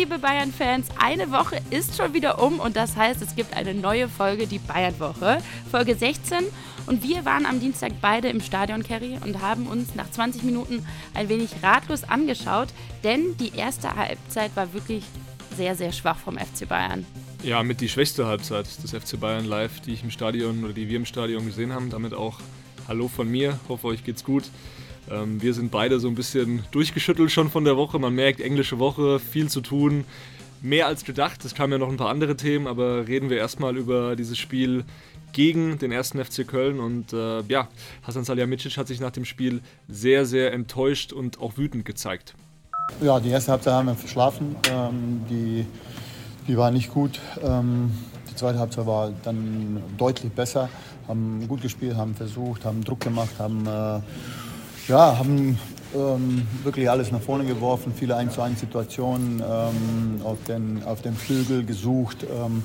liebe Bayern-Fans, eine Woche ist schon wieder um und das heißt, es gibt eine neue Folge, die Bayern-Woche, Folge 16. Und wir waren am Dienstag beide im Stadion, Kerry, und haben uns nach 20 Minuten ein wenig ratlos angeschaut, denn die erste Halbzeit war wirklich sehr, sehr schwach vom FC Bayern. Ja, mit die schwächste Halbzeit des FC Bayern live, die ich im Stadion oder die wir im Stadion gesehen haben. Damit auch Hallo von mir, hoffe euch geht's gut. Ähm, wir sind beide so ein bisschen durchgeschüttelt schon von der Woche. Man merkt, englische Woche, viel zu tun, mehr als gedacht. Es kamen ja noch ein paar andere Themen, aber reden wir erstmal über dieses Spiel gegen den ersten FC Köln. Und äh, ja, Hasan Salihamidzic hat sich nach dem Spiel sehr, sehr enttäuscht und auch wütend gezeigt. Ja, die erste Halbzeit haben wir verschlafen. Ähm, die, die war nicht gut. Ähm, die zweite Halbzeit war dann deutlich besser. Haben gut gespielt, haben versucht, haben Druck gemacht, haben, äh, ja, haben ähm, wirklich alles nach vorne geworfen, viele 1 zu 1 Situationen ähm, auf, den, auf den Flügel gesucht. Ähm,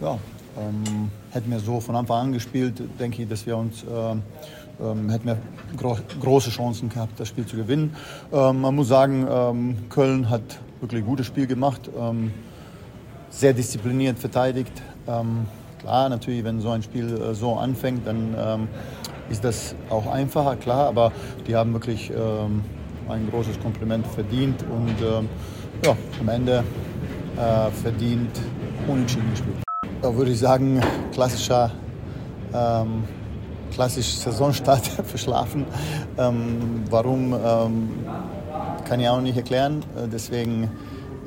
ja, ähm, hätten wir so von Anfang an gespielt, denke ich, dass wir uns ähm, ähm, hätten wir gro große Chancen gehabt, das Spiel zu gewinnen. Man muss sagen, Köln hat wirklich ein gutes Spiel gemacht, sehr diszipliniert verteidigt. Klar, natürlich, wenn so ein Spiel äh, so anfängt, dann ähm, ist das auch einfacher, klar, aber die haben wirklich ein großes Kompliment verdient und ja, am Ende äh, verdient unentschieden gespielt. Da würde ich sagen, klassischer klassisch Saisonstart verschlafen. Ähm, warum, ähm, kann ich auch nicht erklären. Äh, deswegen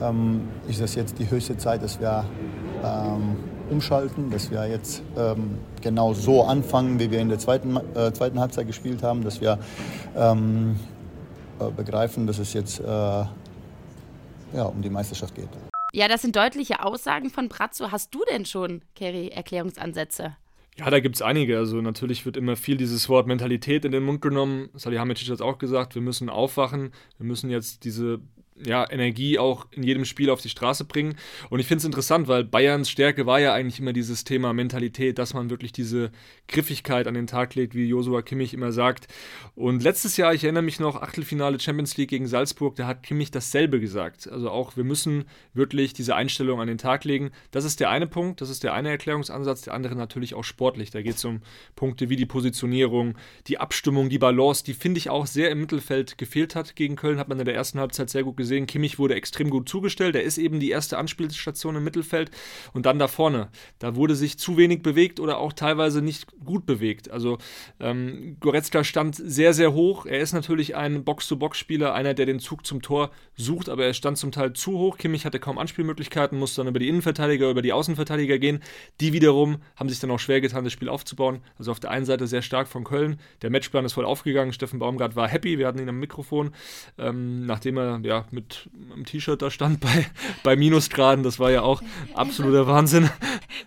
ähm, ist das jetzt die höchste Zeit, dass wir ähm, umschalten, dass wir jetzt ähm, genau so anfangen, wie wir in der zweiten, äh, zweiten Halbzeit gespielt haben, dass wir ähm, äh, begreifen, dass es jetzt äh, ja, um die Meisterschaft geht. Ja, das sind deutliche Aussagen von Brazzo. Hast du denn schon, Kerry, Erklärungsansätze? Ja, da gibt es einige. Also natürlich wird immer viel dieses Wort Mentalität in den Mund genommen. Salihamidzic hat es auch gesagt, wir müssen aufwachen, wir müssen jetzt diese ja, Energie auch in jedem Spiel auf die Straße bringen. Und ich finde es interessant, weil Bayerns Stärke war ja eigentlich immer dieses Thema Mentalität, dass man wirklich diese Griffigkeit an den Tag legt, wie Josua Kimmich immer sagt. Und letztes Jahr, ich erinnere mich noch, Achtelfinale Champions League gegen Salzburg, da hat Kimmich dasselbe gesagt. Also auch, wir müssen wirklich diese Einstellung an den Tag legen. Das ist der eine Punkt, das ist der eine Erklärungsansatz, der andere natürlich auch sportlich. Da geht es um Punkte wie die Positionierung, die Abstimmung, die Balance, die finde ich auch sehr im Mittelfeld gefehlt hat gegen Köln, hat man in der ersten Halbzeit sehr gut gesehen gesehen, Kimmich wurde extrem gut zugestellt. Er ist eben die erste Anspielstation im Mittelfeld. Und dann da vorne, da wurde sich zu wenig bewegt oder auch teilweise nicht gut bewegt. Also ähm, Goretzka stand sehr, sehr hoch. Er ist natürlich ein Box-to-Box-Spieler, einer, der den Zug zum Tor sucht, aber er stand zum Teil zu hoch. Kimmich hatte kaum Anspielmöglichkeiten, musste dann über die Innenverteidiger, über die Außenverteidiger gehen. Die wiederum haben sich dann auch schwer getan, das Spiel aufzubauen. Also auf der einen Seite sehr stark von Köln. Der Matchplan ist voll aufgegangen. Steffen Baumgart war happy. Wir hatten ihn am Mikrofon, ähm, nachdem er ja mit einem T-Shirt da stand bei, bei Minusgraden. Das war ja auch absoluter Wahnsinn.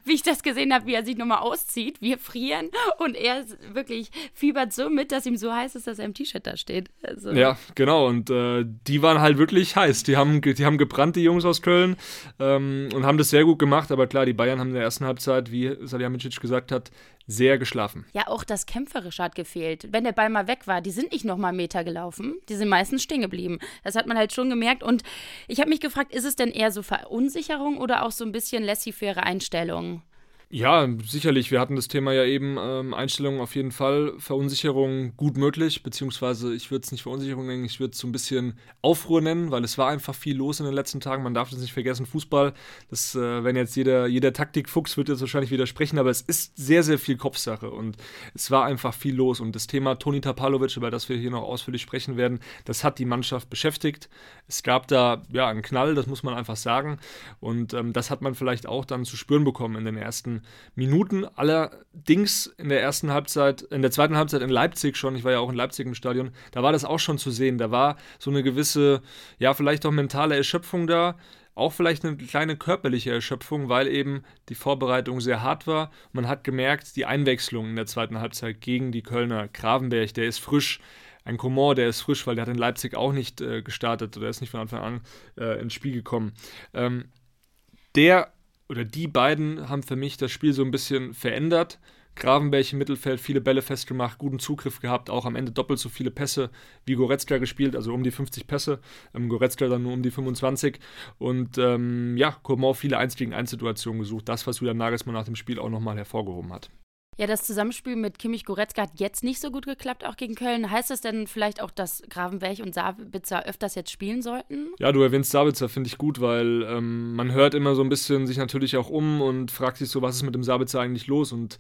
Wie ich das gesehen habe, wie er sich nochmal auszieht. Wir frieren und er wirklich fiebert so mit, dass ihm so heiß ist, dass er im T-Shirt da steht. Also. Ja, genau. Und äh, die waren halt wirklich heiß. Die haben, die haben gebrannt, die Jungs aus Köln, ähm, und haben das sehr gut gemacht. Aber klar, die Bayern haben in der ersten Halbzeit, wie Salihamidzic gesagt hat, sehr geschlafen. Ja, auch das Kämpferische hat gefehlt. Wenn der Ball mal weg war, die sind nicht nochmal Meter gelaufen, die sind meistens stehen geblieben. Das hat man halt schon gemerkt. Und ich habe mich gefragt, ist es denn eher so Verunsicherung oder auch so ein bisschen laissez-faire Einstellung? Ja, sicherlich. Wir hatten das Thema ja eben, ähm, Einstellungen auf jeden Fall, Verunsicherung gut möglich, beziehungsweise ich würde es nicht Verunsicherung nennen, ich würde es so ein bisschen Aufruhr nennen, weil es war einfach viel los in den letzten Tagen. Man darf das nicht vergessen, Fußball, das, äh, wenn jetzt jeder, jeder Taktikfuchs wird jetzt wahrscheinlich widersprechen, aber es ist sehr, sehr viel Kopfsache und es war einfach viel los. Und das Thema Toni Tapalovic, über das wir hier noch ausführlich sprechen werden, das hat die Mannschaft beschäftigt. Es gab da ja einen Knall, das muss man einfach sagen. Und ähm, das hat man vielleicht auch dann zu spüren bekommen in den ersten Minuten. Allerdings in der ersten Halbzeit, in der zweiten Halbzeit in Leipzig schon, ich war ja auch in Leipzig im Stadion, da war das auch schon zu sehen. Da war so eine gewisse, ja, vielleicht auch mentale Erschöpfung da. Auch vielleicht eine kleine körperliche Erschöpfung, weil eben die Vorbereitung sehr hart war. Man hat gemerkt, die Einwechslung in der zweiten Halbzeit gegen die Kölner, Gravenberg, der ist frisch, ein Coman, der ist frisch, weil der hat in Leipzig auch nicht äh, gestartet oder ist nicht von Anfang an äh, ins Spiel gekommen. Ähm, der oder die beiden haben für mich das Spiel so ein bisschen verändert. Gravenberg im Mittelfeld, viele Bälle festgemacht, guten Zugriff gehabt, auch am Ende doppelt so viele Pässe wie Goretzka gespielt, also um die 50 Pässe. Ähm, Goretzka dann nur um die 25. Und ähm, ja, Coman viele 1 gegen 1 Situationen gesucht. Das, was Julian Nagelsmann nach dem Spiel auch nochmal hervorgehoben hat. Ja, das Zusammenspiel mit Kimmich Goretzka hat jetzt nicht so gut geklappt, auch gegen Köln. Heißt das denn vielleicht auch, dass Gravenberg und Sabitzer öfters jetzt spielen sollten? Ja, du erwähnst Sabitzer, finde ich gut, weil ähm, man hört immer so ein bisschen sich natürlich auch um und fragt sich so, was ist mit dem Sabitzer eigentlich los? Und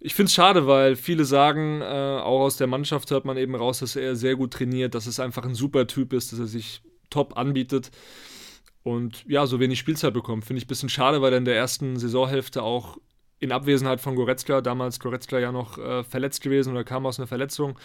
ich finde es schade, weil viele sagen, äh, auch aus der Mannschaft hört man eben raus, dass er sehr gut trainiert, dass es einfach ein super Typ ist, dass er sich top anbietet und ja, so wenig Spielzeit bekommt. Finde ich ein bisschen schade, weil er in der ersten Saisonhälfte auch in Abwesenheit von Goretzka, damals Goretzka ja noch äh, verletzt gewesen oder kam aus einer Verletzung,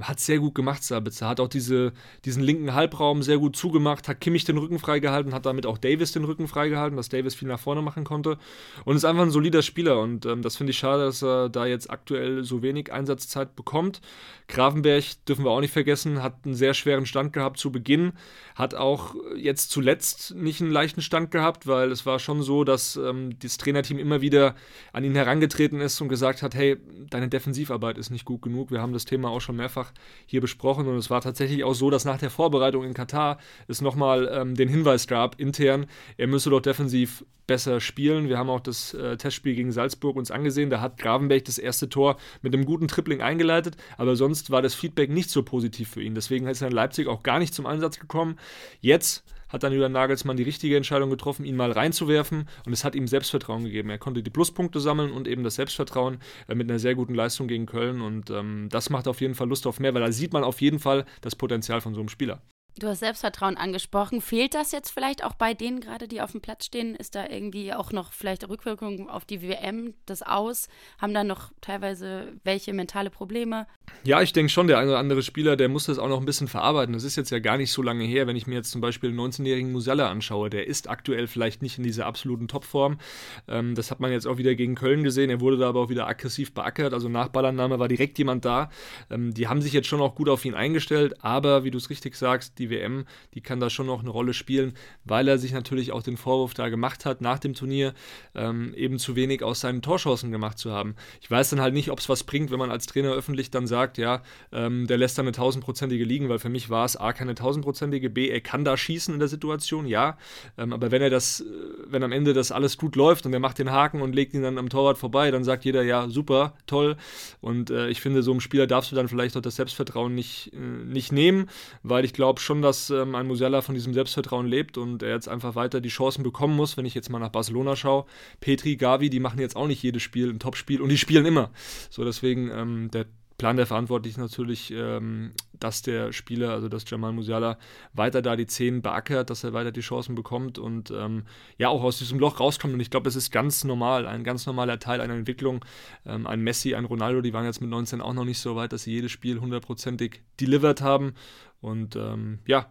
hat sehr gut gemacht, Sabitzer. Hat auch diese, diesen linken Halbraum sehr gut zugemacht, hat Kimmich den Rücken freigehalten, hat damit auch Davis den Rücken freigehalten, dass Davis viel nach vorne machen konnte und ist einfach ein solider Spieler und ähm, das finde ich schade, dass er da jetzt aktuell so wenig Einsatzzeit bekommt. Grafenberg dürfen wir auch nicht vergessen, hat einen sehr schweren Stand gehabt zu Beginn, hat auch jetzt zuletzt nicht einen leichten Stand gehabt, weil es war schon so, dass ähm, das Trainerteam immer wieder an ihn herangetreten ist und gesagt hat, hey, deine Defensivarbeit ist nicht gut genug. Wir haben das Thema auch schon mehrfach hier besprochen und es war tatsächlich auch so, dass nach der Vorbereitung in Katar es nochmal ähm, den Hinweis gab, intern, er müsse doch defensiv besser spielen. Wir haben auch das äh, Testspiel gegen Salzburg uns angesehen. Da hat Gravenberg das erste Tor mit einem guten Tripling eingeleitet, aber sonst war das Feedback nicht so positiv für ihn. Deswegen ist er in Leipzig auch gar nicht zum Einsatz gekommen. Jetzt hat dann Julian Nagelsmann die richtige Entscheidung getroffen, ihn mal reinzuwerfen und es hat ihm Selbstvertrauen gegeben. Er konnte die Pluspunkte sammeln und eben das Selbstvertrauen äh, mit einer sehr guten Leistung gegen Köln und ähm, das macht auf jeden Fall Lust auf mehr, weil da sieht man auf jeden Fall das Potenzial von so einem Spieler. Du hast Selbstvertrauen angesprochen. Fehlt das jetzt vielleicht auch bei denen gerade, die auf dem Platz stehen? Ist da irgendwie auch noch vielleicht Rückwirkungen auf die WM, das Aus? Haben da noch teilweise welche mentale Probleme? Ja, ich denke schon, der eine oder andere Spieler, der muss das auch noch ein bisschen verarbeiten. Das ist jetzt ja gar nicht so lange her, wenn ich mir jetzt zum Beispiel den 19-jährigen Musella anschaue. Der ist aktuell vielleicht nicht in dieser absoluten Topform. Ähm, das hat man jetzt auch wieder gegen Köln gesehen. Er wurde da aber auch wieder aggressiv beackert. Also nach Ballannahme war direkt jemand da. Ähm, die haben sich jetzt schon auch gut auf ihn eingestellt. Aber wie du es richtig sagst, die die WM, die kann da schon noch eine Rolle spielen, weil er sich natürlich auch den Vorwurf da gemacht hat, nach dem Turnier ähm, eben zu wenig aus seinen Torchancen gemacht zu haben. Ich weiß dann halt nicht, ob es was bringt, wenn man als Trainer öffentlich dann sagt, ja, ähm, der lässt da eine tausendprozentige liegen, weil für mich war es A, keine tausendprozentige, B, er kann da schießen in der Situation, ja, ähm, aber wenn er das, äh, wenn am Ende das alles gut läuft und er macht den Haken und legt ihn dann am Torwart vorbei, dann sagt jeder, ja, super, toll und äh, ich finde, so einem Spieler darfst du dann vielleicht auch das Selbstvertrauen nicht, äh, nicht nehmen, weil ich glaube schon, schon, dass ähm, ein Musiala von diesem Selbstvertrauen lebt und er jetzt einfach weiter die Chancen bekommen muss. Wenn ich jetzt mal nach Barcelona schaue, Petri, Gavi, die machen jetzt auch nicht jedes Spiel ein Topspiel und die spielen immer. So deswegen ähm, der Plan der Verantwortlichen natürlich, ähm, dass der Spieler, also dass Jamal Musiala weiter da die Zehen beackert, dass er weiter die Chancen bekommt und ähm, ja auch aus diesem Loch rauskommt. Und ich glaube, das ist ganz normal, ein ganz normaler Teil einer Entwicklung. Ähm, ein Messi, ein Ronaldo, die waren jetzt mit 19 auch noch nicht so weit, dass sie jedes Spiel hundertprozentig delivered haben. Und ähm, ja,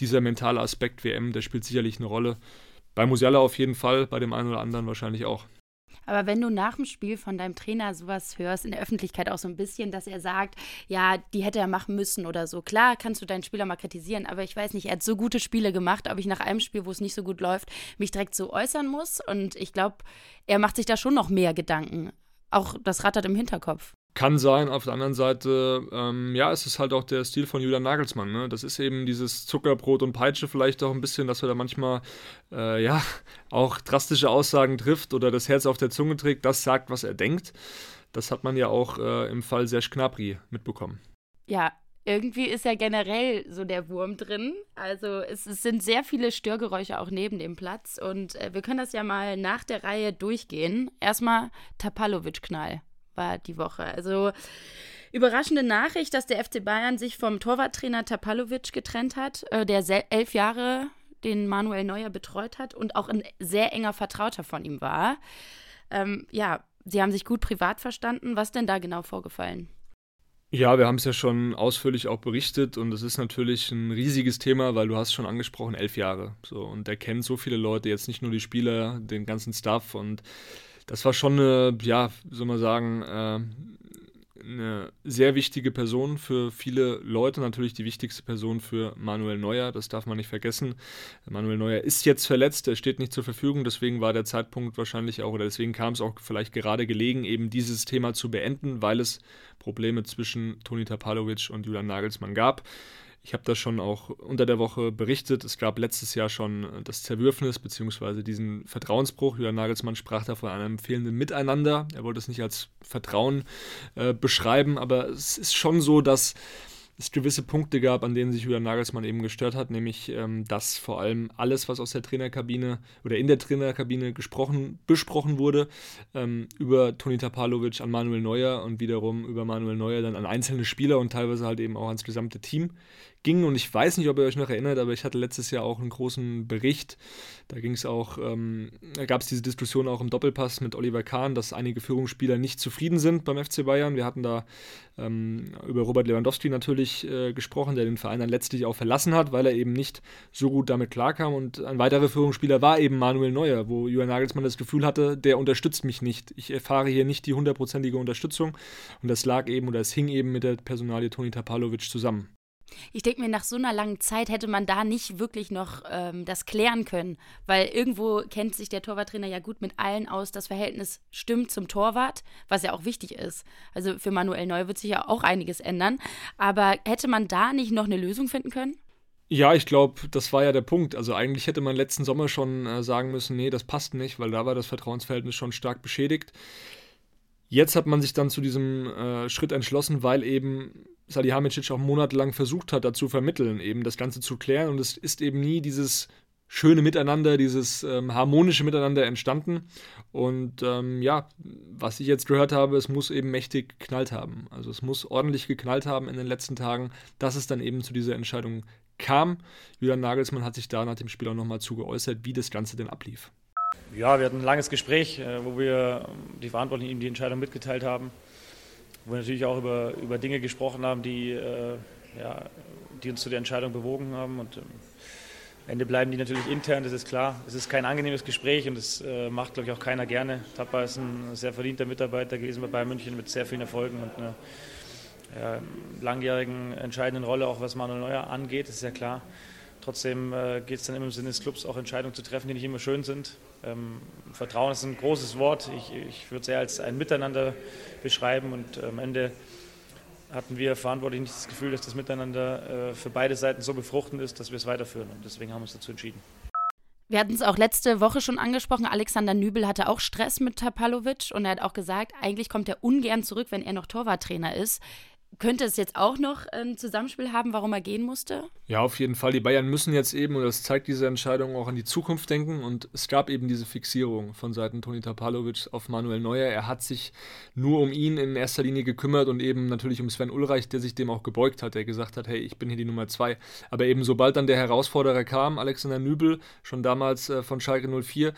dieser mentale Aspekt WM, der spielt sicherlich eine Rolle. Bei Musiala auf jeden Fall, bei dem einen oder anderen wahrscheinlich auch. Aber wenn du nach dem Spiel von deinem Trainer sowas hörst, in der Öffentlichkeit auch so ein bisschen, dass er sagt, ja, die hätte er machen müssen oder so, klar kannst du deinen Spieler mal kritisieren, aber ich weiß nicht, er hat so gute Spiele gemacht, ob ich nach einem Spiel, wo es nicht so gut läuft, mich direkt so äußern muss. Und ich glaube, er macht sich da schon noch mehr Gedanken. Auch das rattert im Hinterkopf. Kann sein, auf der anderen Seite, ähm, ja, es ist halt auch der Stil von Julian Nagelsmann. Ne? Das ist eben dieses Zuckerbrot und Peitsche vielleicht auch ein bisschen, dass er da manchmal, äh, ja, auch drastische Aussagen trifft oder das Herz auf der Zunge trägt, das sagt, was er denkt. Das hat man ja auch äh, im Fall Serge Gnabry mitbekommen. Ja, irgendwie ist ja generell so der Wurm drin. Also es, es sind sehr viele Störgeräusche auch neben dem Platz und äh, wir können das ja mal nach der Reihe durchgehen. Erstmal Tapalovic-Knall war die Woche. Also überraschende Nachricht, dass der FC Bayern sich vom Torwarttrainer Tapalovic getrennt hat, äh, der elf Jahre den Manuel Neuer betreut hat und auch ein sehr enger Vertrauter von ihm war. Ähm, ja, sie haben sich gut privat verstanden. Was denn da genau vorgefallen? Ja, wir haben es ja schon ausführlich auch berichtet und es ist natürlich ein riesiges Thema, weil du hast schon angesprochen, elf Jahre. So, und er kennt so viele Leute, jetzt nicht nur die Spieler, den ganzen Staff und das war schon eine, ja, soll man sagen, äh, eine sehr wichtige Person für viele Leute, natürlich die wichtigste Person für Manuel Neuer, das darf man nicht vergessen. Manuel Neuer ist jetzt verletzt, er steht nicht zur Verfügung, deswegen war der Zeitpunkt wahrscheinlich auch, oder deswegen kam es auch vielleicht gerade gelegen, eben dieses Thema zu beenden, weil es Probleme zwischen Toni Tapalovic und Julian Nagelsmann gab. Ich habe das schon auch unter der Woche berichtet. Es gab letztes Jahr schon das Zerwürfnis bzw. diesen Vertrauensbruch. Julian Nagelsmann sprach da von einem fehlenden Miteinander. Er wollte es nicht als Vertrauen äh, beschreiben, aber es ist schon so, dass es gewisse Punkte gab, an denen sich Julian Nagelsmann eben gestört hat, nämlich ähm, dass vor allem alles, was aus der Trainerkabine oder in der Trainerkabine gesprochen, besprochen wurde, ähm, über Toni Tapalovic an Manuel Neuer und wiederum über Manuel Neuer dann an einzelne Spieler und teilweise halt eben auch ans gesamte Team ging. Und ich weiß nicht, ob ihr euch noch erinnert, aber ich hatte letztes Jahr auch einen großen Bericht. Da ging es auch, ähm, da gab es diese Diskussion auch im Doppelpass mit Oliver Kahn, dass einige Führungsspieler nicht zufrieden sind beim FC Bayern. Wir hatten da ähm, über Robert Lewandowski natürlich äh, gesprochen, der den Verein dann letztlich auch verlassen hat, weil er eben nicht so gut damit klarkam. Und ein weiterer Führungsspieler war eben Manuel Neuer, wo Julian Nagelsmann das Gefühl hatte, der unterstützt mich nicht. Ich erfahre hier nicht die hundertprozentige Unterstützung. Und das lag eben oder es hing eben mit der Personalie Toni Tapalovic zusammen. Ich denke mir, nach so einer langen Zeit hätte man da nicht wirklich noch ähm, das klären können, weil irgendwo kennt sich der Torwarttrainer ja gut mit allen aus. Das Verhältnis stimmt zum Torwart, was ja auch wichtig ist. Also für Manuel Neu wird sich ja auch einiges ändern. Aber hätte man da nicht noch eine Lösung finden können? Ja, ich glaube, das war ja der Punkt. Also eigentlich hätte man letzten Sommer schon äh, sagen müssen, nee, das passt nicht, weil da war das Vertrauensverhältnis schon stark beschädigt. Jetzt hat man sich dann zu diesem äh, Schritt entschlossen, weil eben Salihamidzic auch monatelang versucht hat, dazu vermitteln, eben das Ganze zu klären. Und es ist eben nie dieses schöne Miteinander, dieses ähm, harmonische Miteinander entstanden. Und ähm, ja, was ich jetzt gehört habe, es muss eben mächtig geknallt haben. Also es muss ordentlich geknallt haben in den letzten Tagen, dass es dann eben zu dieser Entscheidung kam. Julian Nagelsmann hat sich da nach dem Spiel auch nochmal zu geäußert, wie das Ganze denn ablief. Ja, wir hatten ein langes Gespräch, äh, wo wir ähm, die Verantwortlichen ihm die Entscheidung mitgeteilt haben, wo wir natürlich auch über, über Dinge gesprochen haben, die, äh, ja, die uns zu der Entscheidung bewogen haben. Und ähm, am Ende bleiben die natürlich intern, das ist klar. Es ist kein angenehmes Gespräch und das äh, macht, glaube ich, auch keiner gerne. Tappa ist ein sehr verdienter Mitarbeiter gewesen bei Bayern München mit sehr vielen Erfolgen und einer ja, langjährigen entscheidenden Rolle, auch was Manuel Neuer angeht, das ist ja klar. Trotzdem äh, geht es dann immer im Sinne des Clubs, auch Entscheidungen zu treffen, die nicht immer schön sind. Ähm, Vertrauen ist ein großes Wort. Ich, ich würde es eher als ein Miteinander beschreiben und am Ende hatten wir verantwortlich nicht das Gefühl, dass das Miteinander äh, für beide Seiten so befruchtend ist, dass wir es weiterführen. Und deswegen haben wir uns dazu entschieden. Wir hatten es auch letzte Woche schon angesprochen. Alexander Nübel hatte auch Stress mit Tapalovic und er hat auch gesagt, eigentlich kommt er ungern zurück, wenn er noch Torwarttrainer ist. Könnte es jetzt auch noch ein Zusammenspiel haben, warum er gehen musste? Ja, auf jeden Fall. Die Bayern müssen jetzt eben, und das zeigt diese Entscheidung, auch an die Zukunft denken. Und es gab eben diese Fixierung von Seiten Toni Tapalovic auf Manuel Neuer. Er hat sich nur um ihn in erster Linie gekümmert und eben natürlich um Sven Ulreich, der sich dem auch gebeugt hat, der gesagt hat, hey, ich bin hier die Nummer zwei. Aber eben sobald dann der Herausforderer kam, Alexander Nübel, schon damals äh, von Schalke 04,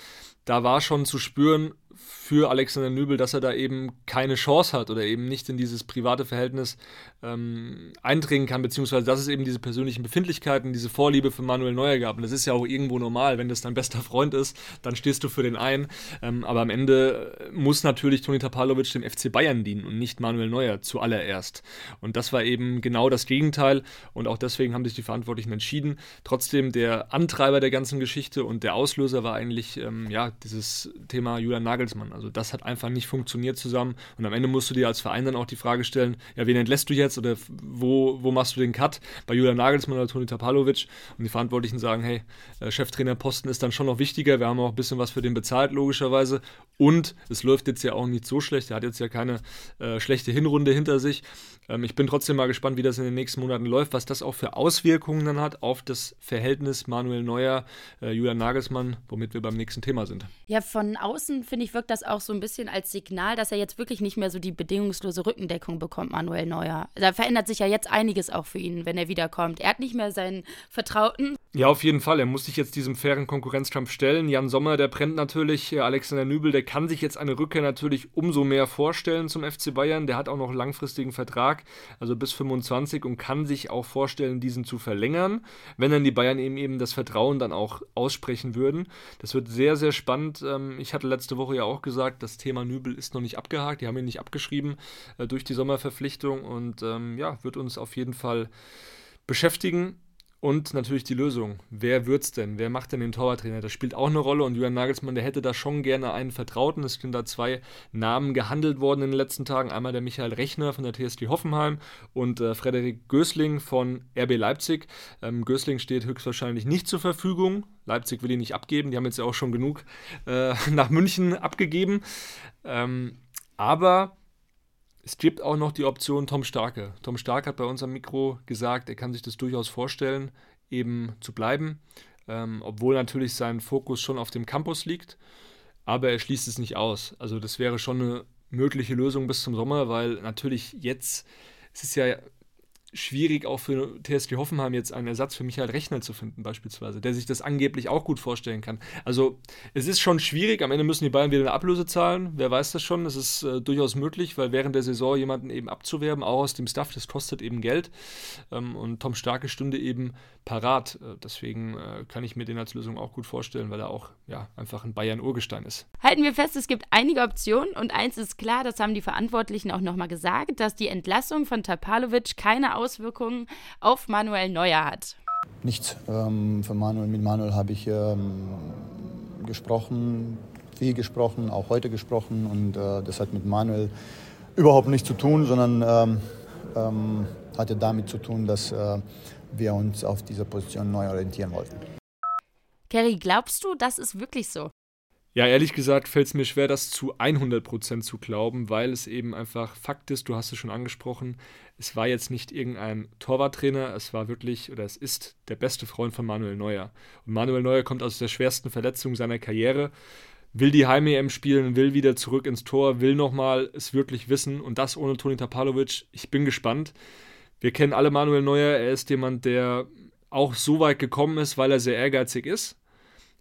da war schon zu spüren, für Alexander Nübel, dass er da eben keine Chance hat oder eben nicht in dieses private Verhältnis ähm, eindringen kann, beziehungsweise dass es eben diese persönlichen Befindlichkeiten, diese Vorliebe für Manuel Neuer gab. Und das ist ja auch irgendwo normal, wenn das dein bester Freund ist, dann stehst du für den ein. Ähm, aber am Ende muss natürlich Toni Tapalovic dem FC Bayern dienen und nicht Manuel Neuer zuallererst. Und das war eben genau das Gegenteil. Und auch deswegen haben sich die Verantwortlichen entschieden. Trotzdem der Antreiber der ganzen Geschichte und der Auslöser war eigentlich ähm, ja dieses Thema Julian Nagelsmann. Also das hat einfach nicht funktioniert zusammen. Und am Ende musst du dir als Verein dann auch die Frage stellen, ja, wen entlässt du jetzt oder wo, wo machst du den Cut? Bei Julian Nagelsmann oder Toni Tapalovic. Und die Verantwortlichen sagen, hey, äh, Cheftrainerposten ist dann schon noch wichtiger. Wir haben auch ein bisschen was für den bezahlt, logischerweise. Und es läuft jetzt ja auch nicht so schlecht. Er hat jetzt ja keine äh, schlechte Hinrunde hinter sich. Ähm, ich bin trotzdem mal gespannt, wie das in den nächsten Monaten läuft, was das auch für Auswirkungen dann hat auf das Verhältnis Manuel Neuer, äh, Julian Nagelsmann, womit wir beim nächsten Thema sind. Ja, von außen finde ich, wirkt das auch so ein bisschen als Signal, dass er jetzt wirklich nicht mehr so die bedingungslose Rückendeckung bekommt, Manuel Neuer. Da verändert sich ja jetzt einiges auch für ihn, wenn er wiederkommt. Er hat nicht mehr seinen Vertrauten. Ja, auf jeden Fall. Er muss sich jetzt diesem fairen Konkurrenzkampf stellen. Jan Sommer, der brennt natürlich. Äh, Alexander Nübel, der kann sich jetzt eine Rückkehr natürlich umso mehr vorstellen zum FC Bayern. Der hat auch noch einen langfristigen Vertrag, also bis 25 und kann sich auch vorstellen, diesen zu verlängern, wenn dann die Bayern eben eben das Vertrauen dann auch aussprechen würden. Das wird sehr, sehr spannend. Ähm, ich hatte letzte Woche ja auch gesagt, das Thema Nübel ist noch nicht abgehakt. Die haben ihn nicht abgeschrieben äh, durch die Sommerverpflichtung und ähm, ja, wird uns auf jeden Fall beschäftigen. Und natürlich die Lösung. Wer wird's denn? Wer macht denn den Torwarttrainer? Das spielt auch eine Rolle und Julian Nagelsmann, der hätte da schon gerne einen Vertrauten. Es sind da zwei Namen gehandelt worden in den letzten Tagen. Einmal der Michael Rechner von der TSG Hoffenheim und äh, Frederik Gößling von RB Leipzig. Ähm, Gößling steht höchstwahrscheinlich nicht zur Verfügung. Leipzig will ihn nicht abgeben. Die haben jetzt ja auch schon genug äh, nach München abgegeben. Ähm, aber es gibt auch noch die Option Tom Starke. Tom Starke hat bei uns am Mikro gesagt, er kann sich das durchaus vorstellen, eben zu bleiben, ähm, obwohl natürlich sein Fokus schon auf dem Campus liegt, aber er schließt es nicht aus. Also das wäre schon eine mögliche Lösung bis zum Sommer, weil natürlich jetzt, es ist ja schwierig auch für TSG Hoffenheim jetzt einen Ersatz für Michael Rechner zu finden beispielsweise, der sich das angeblich auch gut vorstellen kann. Also es ist schon schwierig, am Ende müssen die Bayern wieder eine Ablöse zahlen, wer weiß das schon, das ist äh, durchaus möglich, weil während der Saison jemanden eben abzuwerben, auch aus dem Staff, das kostet eben Geld ähm, und Tom Starke stünde eben parat. Äh, deswegen äh, kann ich mir den als Lösung auch gut vorstellen, weil er auch ja, einfach ein Bayern-Urgestein ist. Halten wir fest, es gibt einige Optionen und eins ist klar, das haben die Verantwortlichen auch nochmal gesagt, dass die Entlassung von Tapalovic keine Auswirkungen auf Manuel Neuer hat? Nichts. Ähm, für Manuel, mit Manuel habe ich ähm, gesprochen, viel gesprochen, auch heute gesprochen und äh, das hat mit Manuel überhaupt nichts zu tun, sondern ähm, ähm hatte damit zu tun, dass äh, wir uns auf dieser Position neu orientieren wollten. Kerry, glaubst du, das ist wirklich so? Ja, ehrlich gesagt fällt es mir schwer, das zu 100% zu glauben, weil es eben einfach Fakt ist, du hast es schon angesprochen, es war jetzt nicht irgendein Torwarttrainer, es war wirklich oder es ist der beste Freund von Manuel Neuer. Und Manuel Neuer kommt aus der schwersten Verletzung seiner Karriere, will die Heim-EM spielen, will wieder zurück ins Tor, will nochmal es wirklich wissen und das ohne Toni Tapalovic. Ich bin gespannt. Wir kennen alle Manuel Neuer, er ist jemand, der auch so weit gekommen ist, weil er sehr ehrgeizig ist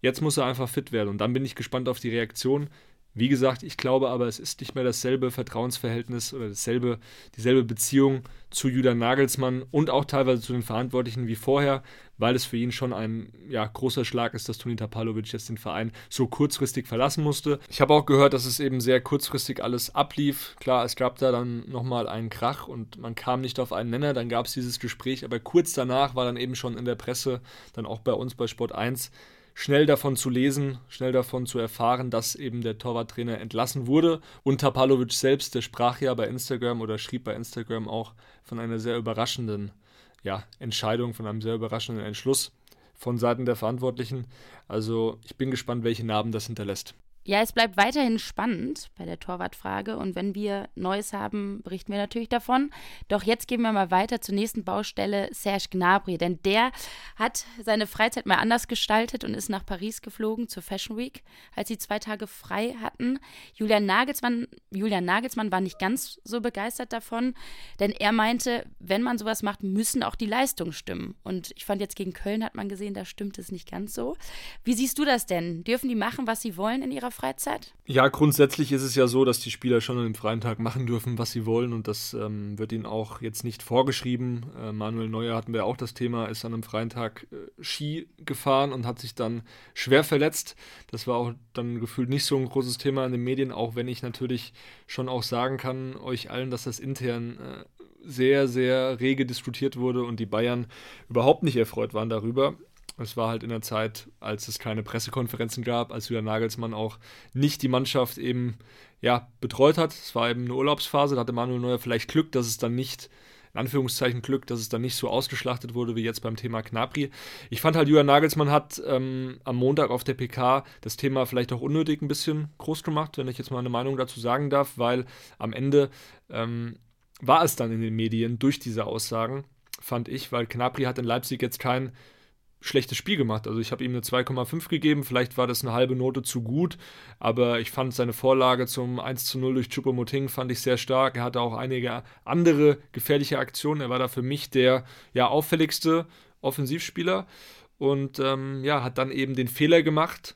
Jetzt muss er einfach fit werden und dann bin ich gespannt auf die Reaktion. Wie gesagt, ich glaube aber, es ist nicht mehr dasselbe Vertrauensverhältnis oder dasselbe, dieselbe Beziehung zu Julian Nagelsmann und auch teilweise zu den Verantwortlichen wie vorher, weil es für ihn schon ein ja, großer Schlag ist, dass Toni Tapalovic jetzt den Verein so kurzfristig verlassen musste. Ich habe auch gehört, dass es eben sehr kurzfristig alles ablief. Klar, es gab da dann nochmal einen Krach und man kam nicht auf einen Nenner, dann gab es dieses Gespräch, aber kurz danach war dann eben schon in der Presse, dann auch bei uns bei Sport 1, schnell davon zu lesen, schnell davon zu erfahren, dass eben der Torwarttrainer entlassen wurde. Und Tapalovic selbst, der sprach ja bei Instagram oder schrieb bei Instagram auch von einer sehr überraschenden ja, Entscheidung, von einem sehr überraschenden Entschluss von Seiten der Verantwortlichen. Also ich bin gespannt, welche Narben das hinterlässt. Ja, es bleibt weiterhin spannend bei der Torwartfrage und wenn wir Neues haben, berichten wir natürlich davon. Doch jetzt gehen wir mal weiter zur nächsten Baustelle, Serge Gnabry, denn der hat seine Freizeit mal anders gestaltet und ist nach Paris geflogen zur Fashion Week, als sie zwei Tage frei hatten. Julian Nagelsmann, Julian Nagelsmann war nicht ganz so begeistert davon, denn er meinte, wenn man sowas macht, müssen auch die Leistungen stimmen. Und ich fand jetzt gegen Köln hat man gesehen, da stimmt es nicht ganz so. Wie siehst du das denn? Dürfen die machen, was sie wollen in ihrer Freizeit? Ja, grundsätzlich ist es ja so, dass die Spieler schon an dem freien Tag machen dürfen, was sie wollen und das ähm, wird ihnen auch jetzt nicht vorgeschrieben. Äh, Manuel Neuer hatten wir auch das Thema, ist an einem freien Tag äh, Ski gefahren und hat sich dann schwer verletzt. Das war auch dann gefühlt nicht so ein großes Thema in den Medien, auch wenn ich natürlich schon auch sagen kann euch allen, dass das intern äh, sehr, sehr rege diskutiert wurde und die Bayern überhaupt nicht erfreut waren darüber. Es war halt in der Zeit, als es keine Pressekonferenzen gab, als Julian Nagelsmann auch nicht die Mannschaft eben ja, betreut hat. Es war eben eine Urlaubsphase, da hatte Manuel Neuer vielleicht Glück, dass es dann nicht, in Anführungszeichen Glück, dass es dann nicht so ausgeschlachtet wurde wie jetzt beim Thema Knapri. Ich fand halt, Julian Nagelsmann hat ähm, am Montag auf der PK das Thema vielleicht auch unnötig ein bisschen groß gemacht, wenn ich jetzt mal eine Meinung dazu sagen darf, weil am Ende ähm, war es dann in den Medien durch diese Aussagen, fand ich, weil Knapri hat in Leipzig jetzt kein schlechtes Spiel gemacht. Also ich habe ihm eine 2,5 gegeben, vielleicht war das eine halbe Note zu gut, aber ich fand seine Vorlage zum 1 zu 0 durch Chupomoting fand ich sehr stark. Er hatte auch einige andere gefährliche Aktionen. Er war da für mich der ja auffälligste Offensivspieler und ähm, ja, hat dann eben den Fehler gemacht,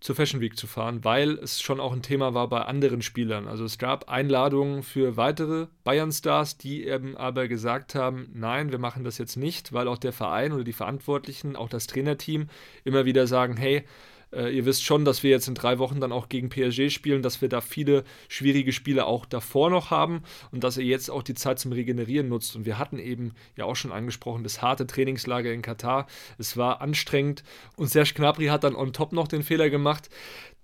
zur Fashion Week zu fahren, weil es schon auch ein Thema war bei anderen Spielern. Also es gab Einladungen für weitere Bayern-Stars, die eben aber gesagt haben, nein, wir machen das jetzt nicht, weil auch der Verein oder die Verantwortlichen, auch das Trainerteam immer wieder sagen, hey, äh, ihr wisst schon, dass wir jetzt in drei Wochen dann auch gegen PSG spielen, dass wir da viele schwierige Spiele auch davor noch haben und dass ihr jetzt auch die Zeit zum Regenerieren nutzt. Und wir hatten eben ja auch schon angesprochen, das harte Trainingslager in Katar. Es war anstrengend und Serge Gnabry hat dann on top noch den Fehler gemacht,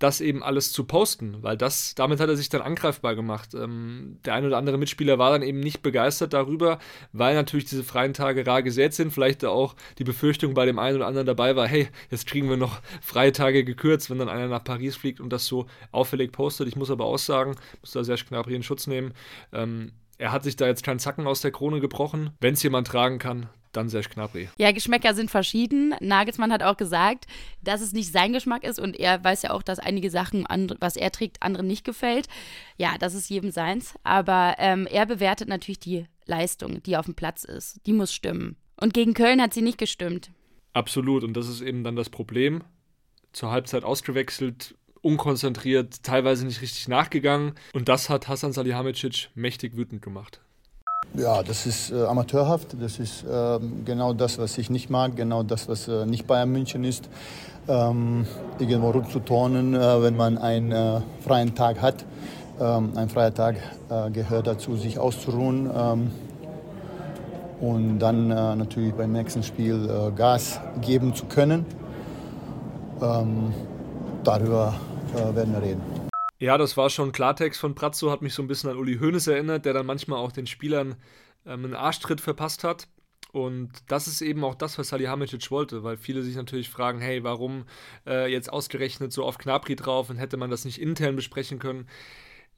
das eben alles zu posten, weil das, damit hat er sich dann angreifbar gemacht. Ähm, der ein oder andere Mitspieler war dann eben nicht begeistert darüber, weil natürlich diese freien Tage rar gesät sind. Vielleicht auch die Befürchtung bei dem einen oder anderen dabei war, hey, jetzt kriegen wir noch freie Tage gekürzt, wenn dann einer nach Paris fliegt und das so auffällig postet. Ich muss aber aussagen, muss da sehr Gnabry in Schutz nehmen. Ähm, er hat sich da jetzt keinen Zacken aus der Krone gebrochen. Wenn es jemand tragen kann, dann Serge Gnabry. Ja, Geschmäcker sind verschieden. Nagelsmann hat auch gesagt, dass es nicht sein Geschmack ist und er weiß ja auch, dass einige Sachen, was er trägt, anderen nicht gefällt. Ja, das ist jedem seins. Aber ähm, er bewertet natürlich die Leistung, die auf dem Platz ist. Die muss stimmen. Und gegen Köln hat sie nicht gestimmt. Absolut. Und das ist eben dann das Problem. Zur Halbzeit ausgewechselt, unkonzentriert, teilweise nicht richtig nachgegangen. Und das hat Hasan Salihamidzic mächtig wütend gemacht. Ja, das ist äh, amateurhaft. Das ist äh, genau das, was ich nicht mag, genau das, was äh, nicht Bayern München ist. Ähm, irgendwo rumzuturnen, äh, wenn man einen äh, freien Tag hat. Ähm, ein freier Tag äh, gehört dazu, sich auszuruhen ähm, und dann natürlich beim nächsten Spiel Gas geben zu können. Ähm, darüber werden wir reden. Ja, das war schon Klartext von Pratzo, hat mich so ein bisschen an Uli Hoeneß erinnert, der dann manchmal auch den Spielern ähm, einen Arschtritt verpasst hat. Und das ist eben auch das, was Salihamidzic wollte, weil viele sich natürlich fragen, hey, warum äh, jetzt ausgerechnet so auf Knapri drauf und hätte man das nicht intern besprechen können?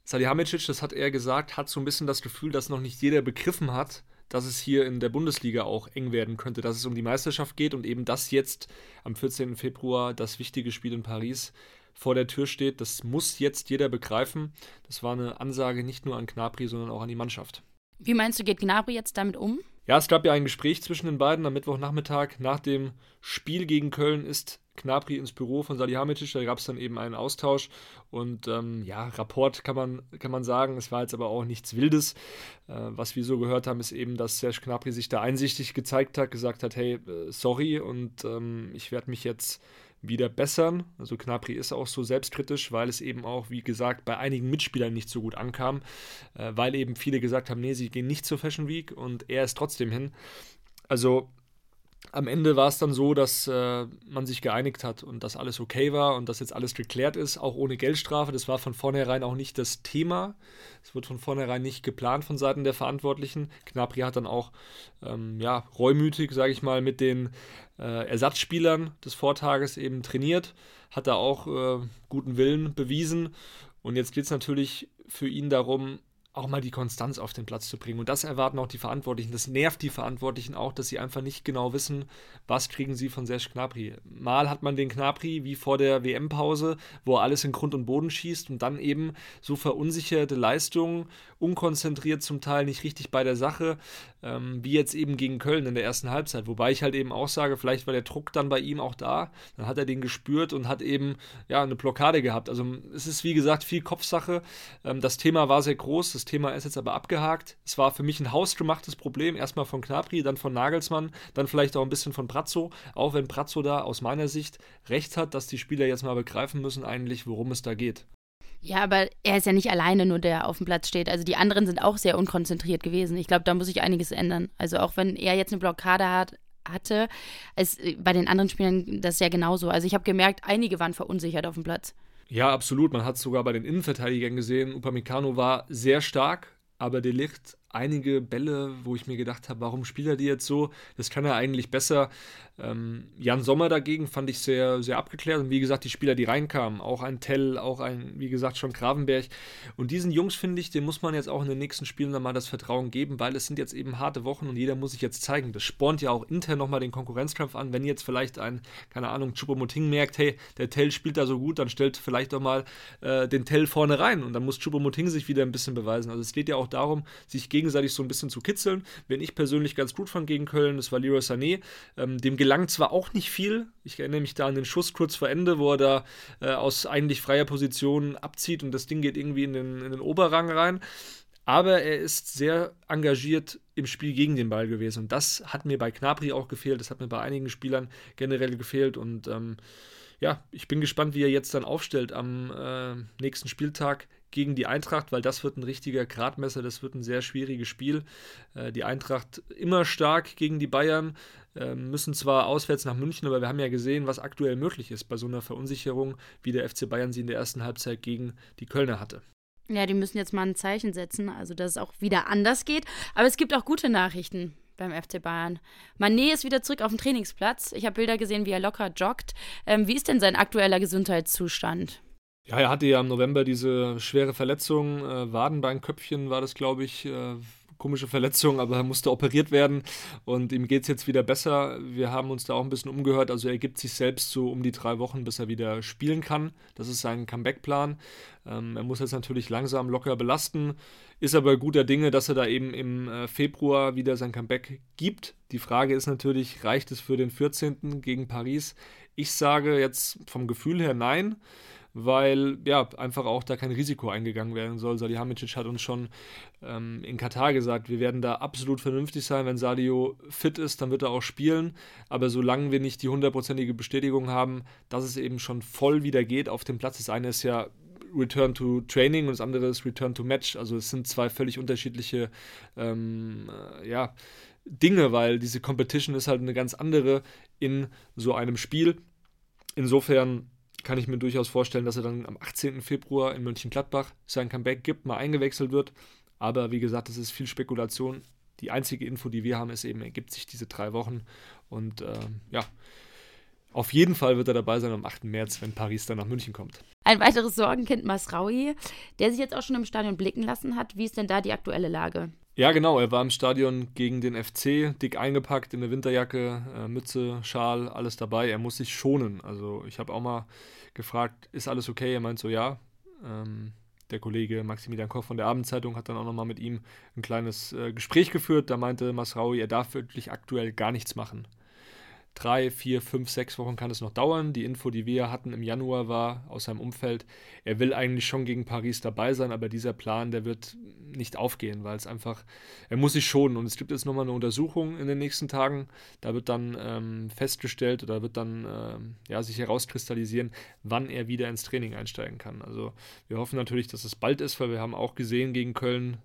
Salihamidzic, das hat er gesagt, hat so ein bisschen das Gefühl, dass noch nicht jeder begriffen hat, dass es hier in der Bundesliga auch eng werden könnte, dass es um die Meisterschaft geht und eben das jetzt am 14. Februar das wichtige Spiel in Paris vor der Tür steht. Das muss jetzt jeder begreifen. Das war eine Ansage nicht nur an Gnabry, sondern auch an die Mannschaft. Wie meinst du, geht Gnabry jetzt damit um? Ja, es gab ja ein Gespräch zwischen den beiden am Mittwochnachmittag. Nach dem Spiel gegen Köln ist Gnabry ins Büro von Salihamidzic. Da gab es dann eben einen Austausch. Und ähm, ja, Rapport kann man, kann man sagen. Es war jetzt aber auch nichts Wildes. Äh, was wir so gehört haben, ist eben, dass Serge Gnabry sich da einsichtig gezeigt hat, gesagt hat, hey, äh, sorry und ähm, ich werde mich jetzt wieder bessern. Also Knapri ist auch so selbstkritisch, weil es eben auch, wie gesagt, bei einigen Mitspielern nicht so gut ankam, äh, weil eben viele gesagt haben, nee, sie gehen nicht zur Fashion Week und er ist trotzdem hin. Also am Ende war es dann so, dass äh, man sich geeinigt hat und dass alles okay war und dass jetzt alles geklärt ist, auch ohne Geldstrafe. Das war von vornherein auch nicht das Thema. Es wird von vornherein nicht geplant von Seiten der Verantwortlichen. Knapri hat dann auch ähm, ja, reumütig, sage ich mal, mit den äh, Ersatzspielern des Vortages eben trainiert, hat da auch äh, guten Willen bewiesen. Und jetzt geht es natürlich für ihn darum, auch mal die Konstanz auf den Platz zu bringen. Und das erwarten auch die Verantwortlichen. Das nervt die Verantwortlichen auch, dass sie einfach nicht genau wissen, was kriegen sie von Serge Gnabry. Mal hat man den Gnabry wie vor der WM-Pause, wo er alles in Grund und Boden schießt und dann eben so verunsicherte Leistungen, unkonzentriert zum Teil, nicht richtig bei der Sache, ähm, wie jetzt eben gegen Köln in der ersten Halbzeit. Wobei ich halt eben auch sage, vielleicht war der Druck dann bei ihm auch da, dann hat er den gespürt und hat eben ja eine Blockade gehabt. Also es ist wie gesagt viel Kopfsache. Ähm, das Thema war sehr groß, das Thema ist jetzt aber abgehakt. Es war für mich ein hausgemachtes Problem, erstmal von Knapri, dann von Nagelsmann, dann vielleicht auch ein bisschen von Brazzo, auch wenn Brazzo da aus meiner Sicht recht hat, dass die Spieler jetzt mal begreifen müssen eigentlich, worum es da geht. Ja, aber er ist ja nicht alleine nur, der auf dem Platz steht. Also die anderen sind auch sehr unkonzentriert gewesen. Ich glaube, da muss sich einiges ändern. Also auch wenn er jetzt eine Blockade hat, hatte, ist bei den anderen Spielern das ja genauso. Also ich habe gemerkt, einige waren verunsichert auf dem Platz. Ja, absolut. Man hat es sogar bei den Innenverteidigern gesehen. Upamecano war sehr stark, aber Delicht einige Bälle, wo ich mir gedacht habe, warum spielt er die jetzt so? Das kann er eigentlich besser. Ähm, Jan Sommer dagegen fand ich sehr, sehr abgeklärt. Und wie gesagt, die Spieler, die reinkamen, auch ein Tell, auch ein, wie gesagt, schon Gravenberg. Und diesen Jungs, finde ich, den muss man jetzt auch in den nächsten Spielen dann mal das Vertrauen geben, weil es sind jetzt eben harte Wochen und jeder muss sich jetzt zeigen. Das spornt ja auch intern nochmal den Konkurrenzkampf an. Wenn jetzt vielleicht ein, keine Ahnung, Chupomoting merkt, hey, der Tell spielt da so gut, dann stellt vielleicht doch mal äh, den Tell vorne rein und dann muss Chupomoting sich wieder ein bisschen beweisen. Also es geht ja auch darum, sich gegenseitig so ein bisschen zu kitzeln. Wen ich persönlich ganz gut fand gegen Köln, das war Leroy Sané. Ähm, dem gelang zwar auch nicht viel. Ich erinnere mich da an den Schuss kurz vor Ende, wo er da äh, aus eigentlich freier Position abzieht und das Ding geht irgendwie in den, in den Oberrang rein. Aber er ist sehr engagiert im Spiel gegen den Ball gewesen. Und das hat mir bei Knapri auch gefehlt. Das hat mir bei einigen Spielern generell gefehlt. Und ähm, ja, ich bin gespannt, wie er jetzt dann aufstellt am äh, nächsten Spieltag gegen die Eintracht, weil das wird ein richtiger Gradmesser, das wird ein sehr schwieriges Spiel. Äh, die Eintracht immer stark gegen die Bayern, äh, müssen zwar auswärts nach München, aber wir haben ja gesehen, was aktuell möglich ist bei so einer Verunsicherung, wie der FC Bayern sie in der ersten Halbzeit gegen die Kölner hatte. Ja, die müssen jetzt mal ein Zeichen setzen, also dass es auch wieder anders geht. Aber es gibt auch gute Nachrichten beim FC Bayern. Mané ist wieder zurück auf dem Trainingsplatz. Ich habe Bilder gesehen, wie er locker joggt. Ähm, wie ist denn sein aktueller Gesundheitszustand? Ja, er hatte ja im November diese schwere Verletzung, äh, Wadenbeinköpfchen war das, glaube ich, äh, komische Verletzung, aber er musste operiert werden und ihm geht es jetzt wieder besser. Wir haben uns da auch ein bisschen umgehört. Also er gibt sich selbst so um die drei Wochen, bis er wieder spielen kann. Das ist sein Comeback-Plan. Ähm, er muss jetzt natürlich langsam locker belasten, ist aber guter Dinge, dass er da eben im äh, Februar wieder sein Comeback gibt. Die Frage ist natürlich, reicht es für den 14. gegen Paris? Ich sage jetzt vom Gefühl her nein weil ja einfach auch da kein Risiko eingegangen werden soll. Salihamidzic hat uns schon ähm, in Katar gesagt, wir werden da absolut vernünftig sein. Wenn Sadio fit ist, dann wird er auch spielen. Aber solange wir nicht die hundertprozentige Bestätigung haben, dass es eben schon voll wieder geht auf dem Platz, das eine ist ja Return to Training und das andere ist Return to Match. Also es sind zwei völlig unterschiedliche ähm, äh, ja, Dinge, weil diese Competition ist halt eine ganz andere in so einem Spiel. Insofern kann ich mir durchaus vorstellen, dass er dann am 18. Februar in Mönchengladbach sein Comeback gibt, mal eingewechselt wird. Aber wie gesagt, das ist viel Spekulation. Die einzige Info, die wir haben, ist eben, er gibt sich diese drei Wochen. Und äh, ja, auf jeden Fall wird er dabei sein am 8. März, wenn Paris dann nach München kommt. Ein weiteres Sorgenkind Masraui, der sich jetzt auch schon im Stadion blicken lassen hat. Wie ist denn da die aktuelle Lage? Ja, genau. Er war im Stadion gegen den FC, dick eingepackt in eine Winterjacke, äh, Mütze, Schal, alles dabei. Er muss sich schonen. Also ich habe auch mal gefragt, ist alles okay? Er meint so, ja. Ähm, der Kollege Maximilian Koch von der Abendzeitung hat dann auch nochmal mit ihm ein kleines äh, Gespräch geführt. Da meinte Masraui, er darf wirklich aktuell gar nichts machen drei, vier, fünf, sechs Wochen kann es noch dauern. Die Info, die wir hatten im Januar, war aus seinem Umfeld, er will eigentlich schon gegen Paris dabei sein, aber dieser Plan, der wird nicht aufgehen, weil es einfach, er muss sich schonen. Und es gibt jetzt nochmal eine Untersuchung in den nächsten Tagen. Da wird dann ähm, festgestellt oder wird dann ähm, ja, sich herauskristallisieren, wann er wieder ins Training einsteigen kann. Also wir hoffen natürlich, dass es bald ist, weil wir haben auch gesehen gegen Köln,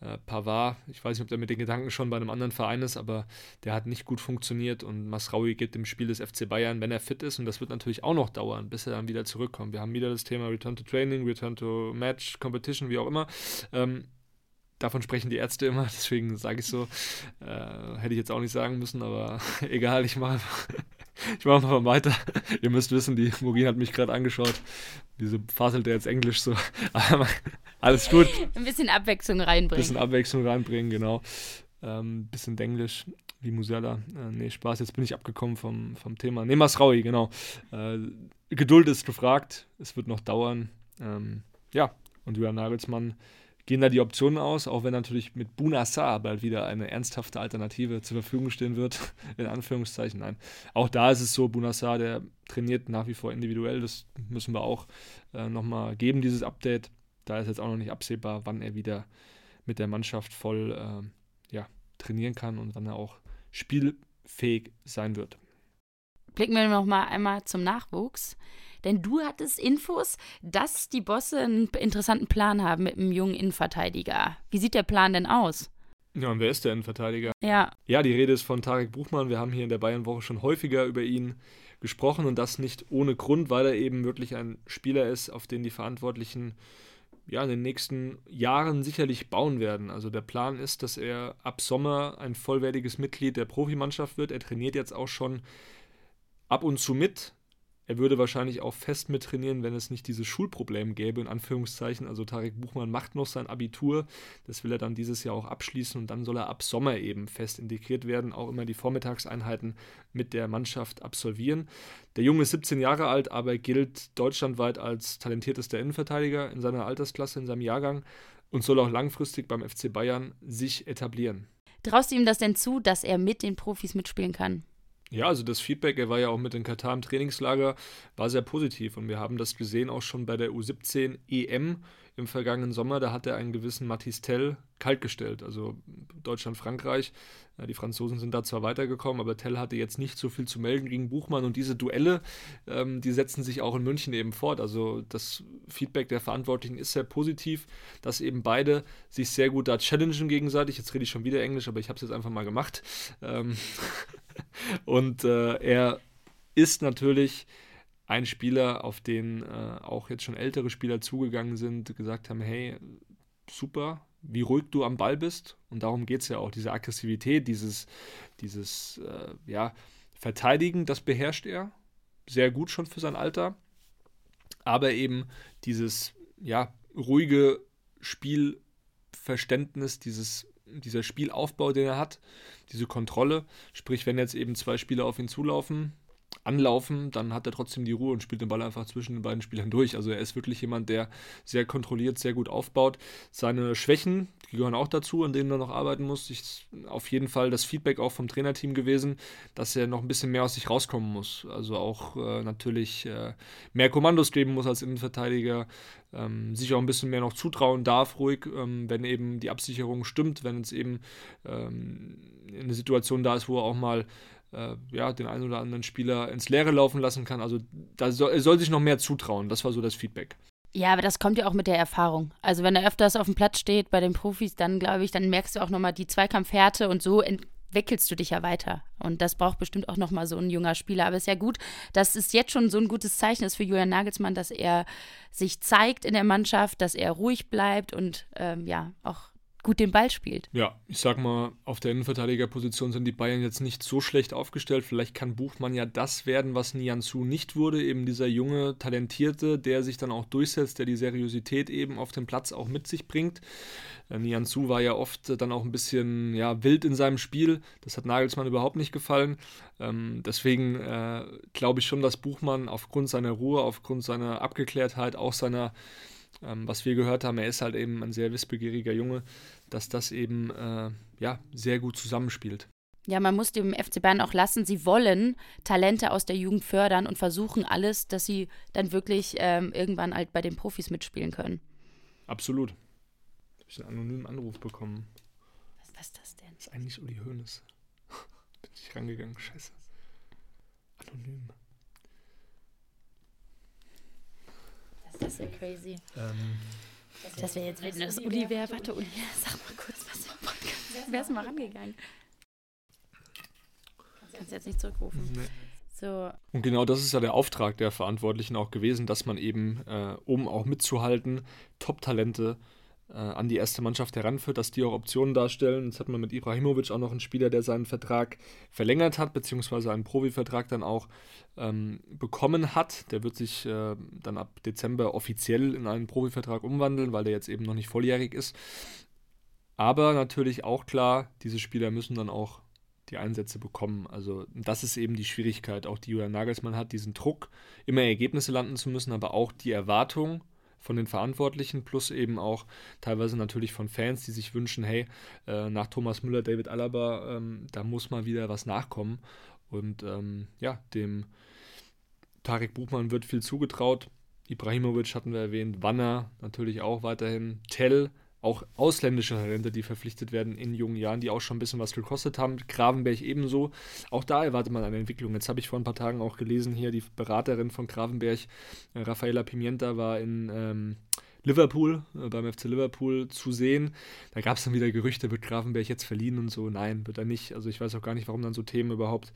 äh, Pavard, ich weiß nicht, ob der mit den Gedanken schon bei einem anderen Verein ist, aber der hat nicht gut funktioniert und Masraui geht im Spiel des FC Bayern, wenn er fit ist und das wird natürlich auch noch dauern, bis er dann wieder zurückkommt. Wir haben wieder das Thema Return to Training, Return to Match, Competition, wie auch immer. Ähm, davon sprechen die Ärzte immer, deswegen sage ich so. Äh, hätte ich jetzt auch nicht sagen müssen, aber egal, ich mache einfach, ich mache einfach weiter. Ihr müsst wissen, die Morin hat mich gerade angeschaut. Wieso faselt er jetzt Englisch so? alles gut. Ein bisschen Abwechslung reinbringen. Ein bisschen Abwechslung reinbringen, genau. Ein ähm, bisschen Denglisch wie Musella. Äh, nee, Spaß, jetzt bin ich abgekommen vom, vom Thema. Nee, Masraui, genau. Äh, Geduld ist gefragt, es wird noch dauern. Ähm, ja, und Julian Nagelsmann gehen da die Optionen aus, auch wenn natürlich mit Bunassar bald wieder eine ernsthafte Alternative zur Verfügung stehen wird, in Anführungszeichen. Nein, auch da ist es so, Bunassar, der trainiert nach wie vor individuell, das müssen wir auch äh, nochmal geben, dieses Update. Da ist jetzt auch noch nicht absehbar, wann er wieder mit der Mannschaft voll äh, ja, trainieren kann und wann er auch spielfähig sein wird. Blicken wir noch mal einmal zum Nachwuchs. Denn du hattest Infos, dass die Bosse einen interessanten Plan haben mit einem jungen Innenverteidiger. Wie sieht der Plan denn aus? Ja, und wer ist der Innenverteidiger? Ja. Ja, die Rede ist von Tarek Buchmann. Wir haben hier in der Bayernwoche schon häufiger über ihn gesprochen und das nicht ohne Grund, weil er eben wirklich ein Spieler ist, auf den die Verantwortlichen ja, in den nächsten Jahren sicherlich bauen werden. Also der Plan ist, dass er ab Sommer ein vollwertiges Mitglied der Profimannschaft wird. Er trainiert jetzt auch schon ab und zu mit. Er würde wahrscheinlich auch fest mit trainieren, wenn es nicht dieses Schulproblem gäbe, in Anführungszeichen. Also Tarek Buchmann macht noch sein Abitur. Das will er dann dieses Jahr auch abschließen und dann soll er ab Sommer eben fest integriert werden, auch immer die Vormittagseinheiten mit der Mannschaft absolvieren. Der Junge ist 17 Jahre alt, aber gilt deutschlandweit als talentiertester Innenverteidiger in seiner Altersklasse, in seinem Jahrgang und soll auch langfristig beim FC Bayern sich etablieren. Traust du ihm das denn zu, dass er mit den Profis mitspielen kann? Ja, also das Feedback, er war ja auch mit in Katar im Trainingslager, war sehr positiv und wir haben das gesehen auch schon bei der U17 EM im vergangenen Sommer, da hat er einen gewissen Matistel kaltgestellt. Also Deutschland-Frankreich. Ja, die Franzosen sind da zwar weitergekommen, aber Tell hatte jetzt nicht so viel zu melden gegen Buchmann und diese Duelle, ähm, die setzen sich auch in München eben fort. Also das Feedback der Verantwortlichen ist sehr positiv, dass eben beide sich sehr gut da challengen gegenseitig. Jetzt rede ich schon wieder Englisch, aber ich habe es jetzt einfach mal gemacht. Ähm und äh, er ist natürlich ein Spieler, auf den äh, auch jetzt schon ältere Spieler zugegangen sind, gesagt haben, hey, super, wie ruhig du am Ball bist. Und darum geht es ja auch. Diese Aggressivität, dieses, dieses äh, ja, Verteidigen, das beherrscht er. Sehr gut schon für sein Alter. Aber eben dieses ja, ruhige Spielverständnis, dieses, dieser Spielaufbau, den er hat, diese Kontrolle. Sprich, wenn jetzt eben zwei Spieler auf ihn zulaufen, anlaufen, dann hat er trotzdem die Ruhe und spielt den Ball einfach zwischen den beiden Spielern durch. Also er ist wirklich jemand, der sehr kontrolliert, sehr gut aufbaut. Seine Schwächen, die gehören auch dazu, an denen er noch arbeiten muss. Ich, auf jeden Fall das Feedback auch vom Trainerteam gewesen, dass er noch ein bisschen mehr aus sich rauskommen muss. Also auch äh, natürlich äh, mehr Kommandos geben muss als Innenverteidiger, ähm, sich auch ein bisschen mehr noch zutrauen darf, ruhig, ähm, wenn eben die Absicherung stimmt, wenn es eben ähm, eine Situation da ist, wo er auch mal äh, ja, den einen oder anderen Spieler ins Leere laufen lassen kann. Also da soll, er soll sich noch mehr zutrauen. Das war so das Feedback. Ja, aber das kommt ja auch mit der Erfahrung. Also wenn er öfters auf dem Platz steht bei den Profis, dann glaube ich, dann merkst du auch nochmal die Zweikampfhärte und so entwickelst du dich ja weiter. Und das braucht bestimmt auch nochmal so ein junger Spieler. Aber es ist ja gut, dass es jetzt schon so ein gutes Zeichen ist für Julian Nagelsmann, dass er sich zeigt in der Mannschaft, dass er ruhig bleibt und ähm, ja, auch gut den Ball spielt. Ja, ich sag mal, auf der Innenverteidigerposition sind die Bayern jetzt nicht so schlecht aufgestellt. Vielleicht kann Buchmann ja das werden, was Nianzu nicht wurde, eben dieser junge, talentierte, der sich dann auch durchsetzt, der die Seriosität eben auf dem Platz auch mit sich bringt. Äh, Nianzu war ja oft dann auch ein bisschen ja, wild in seinem Spiel. Das hat Nagelsmann überhaupt nicht gefallen. Ähm, deswegen äh, glaube ich schon, dass Buchmann aufgrund seiner Ruhe, aufgrund seiner Abgeklärtheit, auch seiner ähm, was wir gehört haben, er ist halt eben ein sehr wissbegieriger Junge, dass das eben äh, ja, sehr gut zusammenspielt. Ja, man muss dem FC Bayern auch lassen, sie wollen Talente aus der Jugend fördern und versuchen alles, dass sie dann wirklich ähm, irgendwann halt bei den Profis mitspielen können. Absolut. Ich habe einen anonymen Anruf bekommen. Was, was ist das denn? Das ist eigentlich Uli Hoeneß. Bin ich rangegangen, scheiße. Anonym. Das ist ja crazy. Ähm, das wäre jetzt, wenn das Uli wäre. Warte, Uli, sag mal kurz was im Podcast. Wärst du mal rangegangen? Kannst jetzt nicht zurückrufen. Nee. So. Und genau das ist ja der Auftrag der Verantwortlichen auch gewesen, dass man eben, äh, um auch mitzuhalten, Top-Talente äh, an die erste Mannschaft heranführt, dass die auch Optionen darstellen. Jetzt hat man mit Ibrahimovic auch noch einen Spieler, der seinen Vertrag verlängert hat, beziehungsweise einen Profivertrag dann auch ähm, bekommen hat. Der wird sich äh, dann ab Dezember offiziell in einen Profivertrag umwandeln, weil der jetzt eben noch nicht volljährig ist. Aber natürlich auch klar, diese Spieler müssen dann auch die Einsätze bekommen. Also das ist eben die Schwierigkeit, auch die Julian Nagelsmann hat, diesen Druck, immer Ergebnisse landen zu müssen, aber auch die Erwartung, von den Verantwortlichen plus eben auch teilweise natürlich von Fans, die sich wünschen, hey, äh, nach Thomas Müller, David Alaba, ähm, da muss mal wieder was nachkommen. Und ähm, ja, dem Tarek Buchmann wird viel zugetraut. Ibrahimovic hatten wir erwähnt, Wanner natürlich auch weiterhin, Tell auch ausländische Talente, die verpflichtet werden in jungen Jahren, die auch schon ein bisschen was gekostet haben. Gravenberg ebenso. Auch da erwartet man eine Entwicklung. Jetzt habe ich vor ein paar Tagen auch gelesen, hier die Beraterin von Gravenberg, äh, Rafaela Pimienta, war in ähm, Liverpool, äh, beim FC Liverpool zu sehen. Da gab es dann wieder Gerüchte, wird Gravenberg jetzt verliehen und so. Nein, wird er nicht. Also ich weiß auch gar nicht, warum dann so Themen überhaupt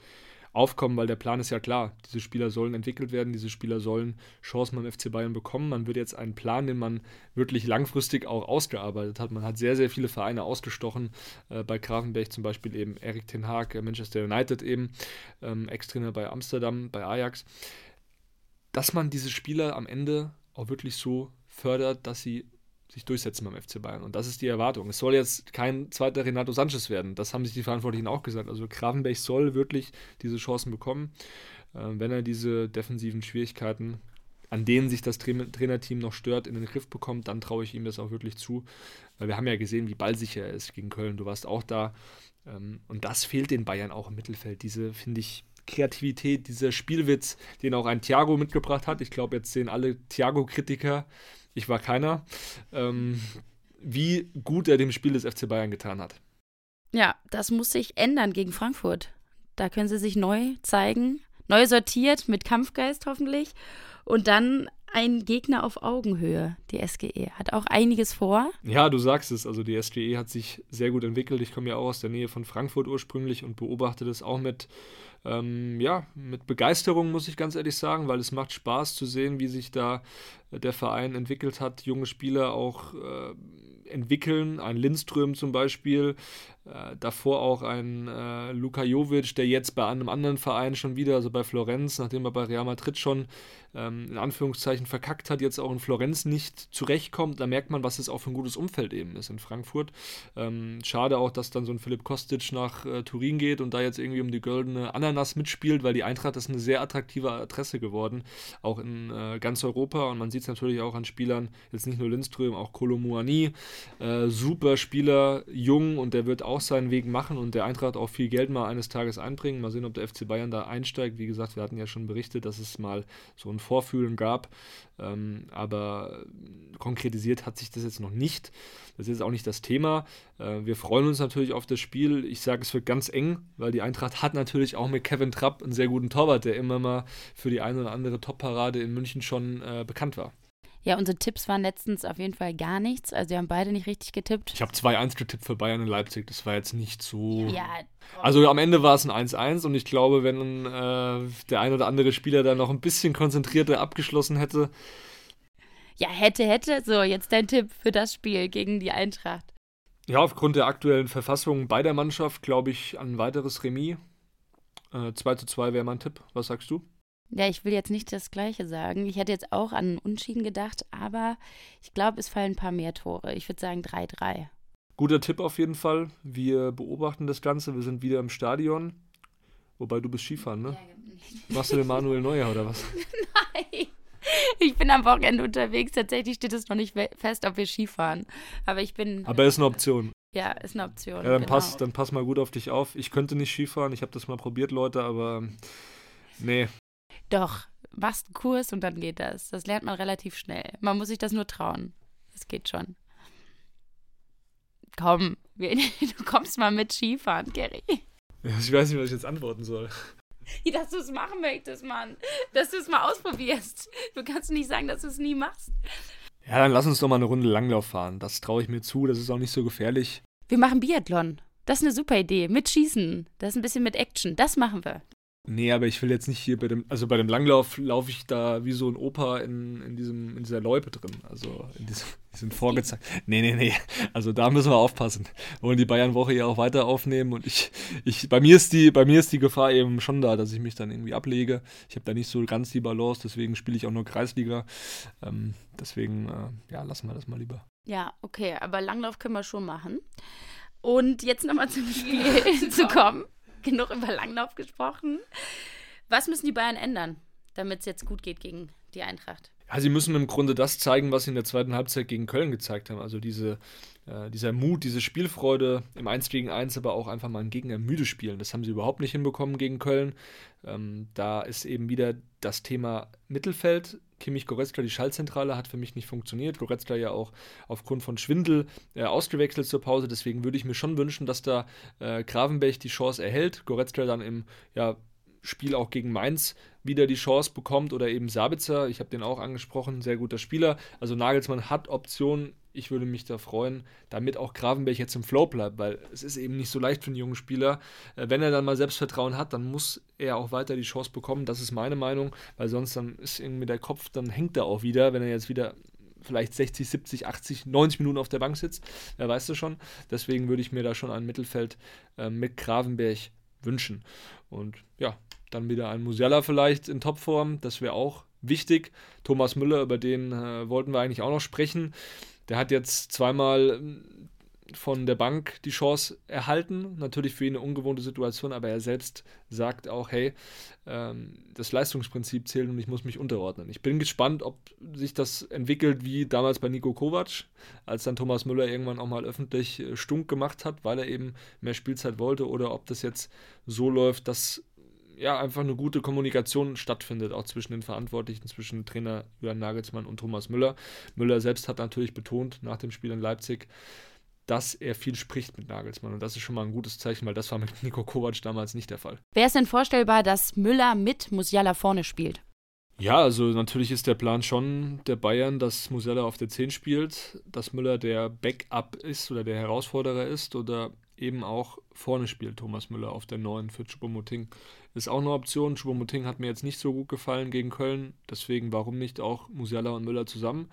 aufkommen, weil der Plan ist ja klar. Diese Spieler sollen entwickelt werden, diese Spieler sollen Chancen beim FC Bayern bekommen. Man wird jetzt einen Plan, den man wirklich langfristig auch ausgearbeitet hat. Man hat sehr, sehr viele Vereine ausgestochen. Äh, bei Grafenberg zum Beispiel eben Erik Ten Haag, äh, Manchester United eben, ähm, Ex-Trainer bei Amsterdam, bei Ajax. Dass man diese Spieler am Ende auch wirklich so fördert, dass sie sich durchsetzen beim FC Bayern. Und das ist die Erwartung. Es soll jetzt kein zweiter Renato Sanchez werden. Das haben sich die Verantwortlichen auch gesagt. Also Gravenberg soll wirklich diese Chancen bekommen, äh, wenn er diese defensiven Schwierigkeiten, an denen sich das Tra Trainerteam noch stört, in den Griff bekommt, dann traue ich ihm das auch wirklich zu. Weil wir haben ja gesehen, wie ballsicher er ist gegen Köln. Du warst auch da. Ähm, und das fehlt den Bayern auch im Mittelfeld. Diese, finde ich, Kreativität, dieser Spielwitz, den auch ein Thiago mitgebracht hat. Ich glaube, jetzt sehen alle Thiago-Kritiker ich war keiner, ähm, wie gut er dem Spiel des FC Bayern getan hat. Ja, das muss sich ändern gegen Frankfurt. Da können sie sich neu zeigen, neu sortiert, mit Kampfgeist hoffentlich. Und dann ein Gegner auf Augenhöhe, die SGE. Hat auch einiges vor. Ja, du sagst es. Also die SGE hat sich sehr gut entwickelt. Ich komme ja auch aus der Nähe von Frankfurt ursprünglich und beobachte das auch mit, ähm, ja, mit Begeisterung, muss ich ganz ehrlich sagen, weil es macht Spaß zu sehen, wie sich da der Verein entwickelt hat. Junge Spieler auch äh, entwickeln. Ein Lindström zum Beispiel, äh, davor auch ein äh, Luka Jovic, der jetzt bei einem anderen Verein schon wieder, also bei Florenz, nachdem er bei Real Madrid schon ähm, in Anführungszeichen verkackt hat, jetzt auch in Florenz nicht zurechtkommt. Da merkt man, was es auch für ein gutes Umfeld eben ist in Frankfurt. Ähm, schade auch, dass dann so ein Philipp Kostic nach äh, Turin geht und da jetzt irgendwie um die goldene Ananas mitspielt, weil die Eintracht ist eine sehr attraktive Adresse geworden, auch in äh, ganz Europa. Und man sieht es natürlich auch an Spielern, jetzt nicht nur Lindström, auch Kolomuani, äh, super Spieler, jung und der wird auch seinen Weg machen und der Eintracht auch viel Geld mal eines Tages einbringen. Mal sehen, ob der FC Bayern da einsteigt. Wie gesagt, wir hatten ja schon berichtet, dass es mal so ein Vorfühlen gab, ähm, aber konkretisiert hat sich das jetzt noch nicht. Das ist jetzt auch nicht das Thema. Äh, wir freuen uns natürlich auf das Spiel. Ich sage, es wird ganz eng, weil die Eintracht hat natürlich auch mit Kevin Trapp einen sehr guten Torwart, der immer mal für die eine oder andere Top-Parade in München schon äh, bekannt war. Ja, unsere Tipps waren letztens auf jeden Fall gar nichts. Also wir haben beide nicht richtig getippt. Ich habe 2-1 getippt für Bayern und Leipzig. Das war jetzt nicht so. Ja. Also am Ende war es ein 1-1 und ich glaube, wenn äh, der ein oder andere Spieler da noch ein bisschen konzentrierter abgeschlossen hätte. Ja, hätte, hätte. So, jetzt dein Tipp für das Spiel gegen die Eintracht. Ja, aufgrund der aktuellen Verfassung bei der Mannschaft glaube ich an ein weiteres Remis. Äh, 2 zu 2 wäre mein Tipp. Was sagst du? Ja, ich will jetzt nicht das Gleiche sagen. Ich hätte jetzt auch an Unschieden gedacht, aber ich glaube, es fallen ein paar mehr Tore. Ich würde sagen 3-3. Guter Tipp auf jeden Fall. Wir beobachten das Ganze. Wir sind wieder im Stadion. Wobei du bist Skifahren, ne? Ja, Machst du den Manuel Neuer oder was? Nein. Ich bin am Wochenende unterwegs. Tatsächlich steht es noch nicht fest, ob wir Skifahren. Aber ich bin. Aber ist eine Option. Ja, ist eine Option. Ja, dann, genau. pass, dann pass mal gut auf dich auf. Ich könnte nicht Skifahren. Ich habe das mal probiert, Leute, aber nee, doch, machst einen Kurs und dann geht das. Das lernt man relativ schnell. Man muss sich das nur trauen. Das geht schon. Komm, du kommst mal mit Skifahren, Gary. Ich weiß nicht, was ich jetzt antworten soll. Dass du es machen möchtest, Mann. Dass du es mal ausprobierst. Du kannst nicht sagen, dass du es nie machst. Ja, dann lass uns doch mal eine Runde Langlauf fahren. Das traue ich mir zu. Das ist auch nicht so gefährlich. Wir machen Biathlon. Das ist eine super Idee. Mit Schießen. Das ist ein bisschen mit Action. Das machen wir. Nee, aber ich will jetzt nicht hier bei dem, also bei dem Langlauf laufe ich da wie so ein Opa in, in, diesem, in dieser Loipe drin. Also in diesem, diesem vorgezeigt. Nee, nee, nee. Also da müssen wir aufpassen. Wir wollen die Bayern-Woche ja auch weiter aufnehmen und ich, ich, bei mir ist die, bei mir ist die Gefahr eben schon da, dass ich mich dann irgendwie ablege. Ich habe da nicht so ganz die Balance, deswegen spiele ich auch nur Kreisliga. Ähm, deswegen, äh, ja, lassen wir das mal lieber. Ja, okay, aber Langlauf können wir schon machen. Und jetzt nochmal zum Spiel zu kommen. genug über Langlauf gesprochen. Was müssen die Bayern ändern, damit es jetzt gut geht gegen die Eintracht? Ja, sie müssen im Grunde das zeigen, was sie in der zweiten Halbzeit gegen Köln gezeigt haben. Also diese, äh, dieser Mut, diese Spielfreude im 1 gegen 1, aber auch einfach mal einen Gegner müde spielen. Das haben sie überhaupt nicht hinbekommen gegen Köln. Ähm, da ist eben wieder das Thema Mittelfeld Kimmich Goretzka, die Schallzentrale, hat für mich nicht funktioniert. Goretzka ja auch aufgrund von Schwindel äh, ausgewechselt zur Pause. Deswegen würde ich mir schon wünschen, dass da äh, Gravenberg die Chance erhält. Goretzka dann im ja, Spiel auch gegen Mainz wieder die Chance bekommt oder eben Sabitzer, ich habe den auch angesprochen, sehr guter Spieler. Also Nagelsmann hat Optionen ich würde mich da freuen, damit auch Gravenberg jetzt im Flow bleibt, weil es ist eben nicht so leicht für einen jungen Spieler. Äh, wenn er dann mal Selbstvertrauen hat, dann muss er auch weiter die Chance bekommen. Das ist meine Meinung, weil sonst dann ist irgendwie der Kopf, dann hängt er auch wieder, wenn er jetzt wieder vielleicht 60, 70, 80, 90 Minuten auf der Bank sitzt. Wer weiß das schon. Deswegen würde ich mir da schon ein Mittelfeld äh, mit Gravenberg wünschen. Und ja, dann wieder ein Musiala vielleicht in Topform. Das wäre auch wichtig. Thomas Müller, über den äh, wollten wir eigentlich auch noch sprechen. Der hat jetzt zweimal ähm, von der Bank die Chance erhalten. Natürlich für ihn eine ungewohnte Situation, aber er selbst sagt auch, hey, ähm, das Leistungsprinzip zählt und ich muss mich unterordnen. Ich bin gespannt, ob sich das entwickelt wie damals bei Nico Kovac, als dann Thomas Müller irgendwann auch mal öffentlich äh, stunk gemacht hat, weil er eben mehr Spielzeit wollte, oder ob das jetzt so läuft, dass ja, einfach eine gute Kommunikation stattfindet, auch zwischen den Verantwortlichen, zwischen Trainer Julian Nagelsmann und Thomas Müller. Müller selbst hat natürlich betont nach dem Spiel in Leipzig, dass er viel spricht mit Nagelsmann. Und das ist schon mal ein gutes Zeichen, weil das war mit Nico Kovac damals nicht der Fall. Wäre es denn vorstellbar, dass Müller mit Musiala vorne spielt? Ja, also natürlich ist der Plan schon der Bayern, dass Musiala auf der 10 spielt, dass Müller der Backup ist oder der Herausforderer ist oder eben auch vorne spielt Thomas Müller auf der 9 für Choupo-Moting. Ist auch eine Option. Choupo-Moting hat mir jetzt nicht so gut gefallen gegen Köln, deswegen warum nicht auch Musiala und Müller zusammen.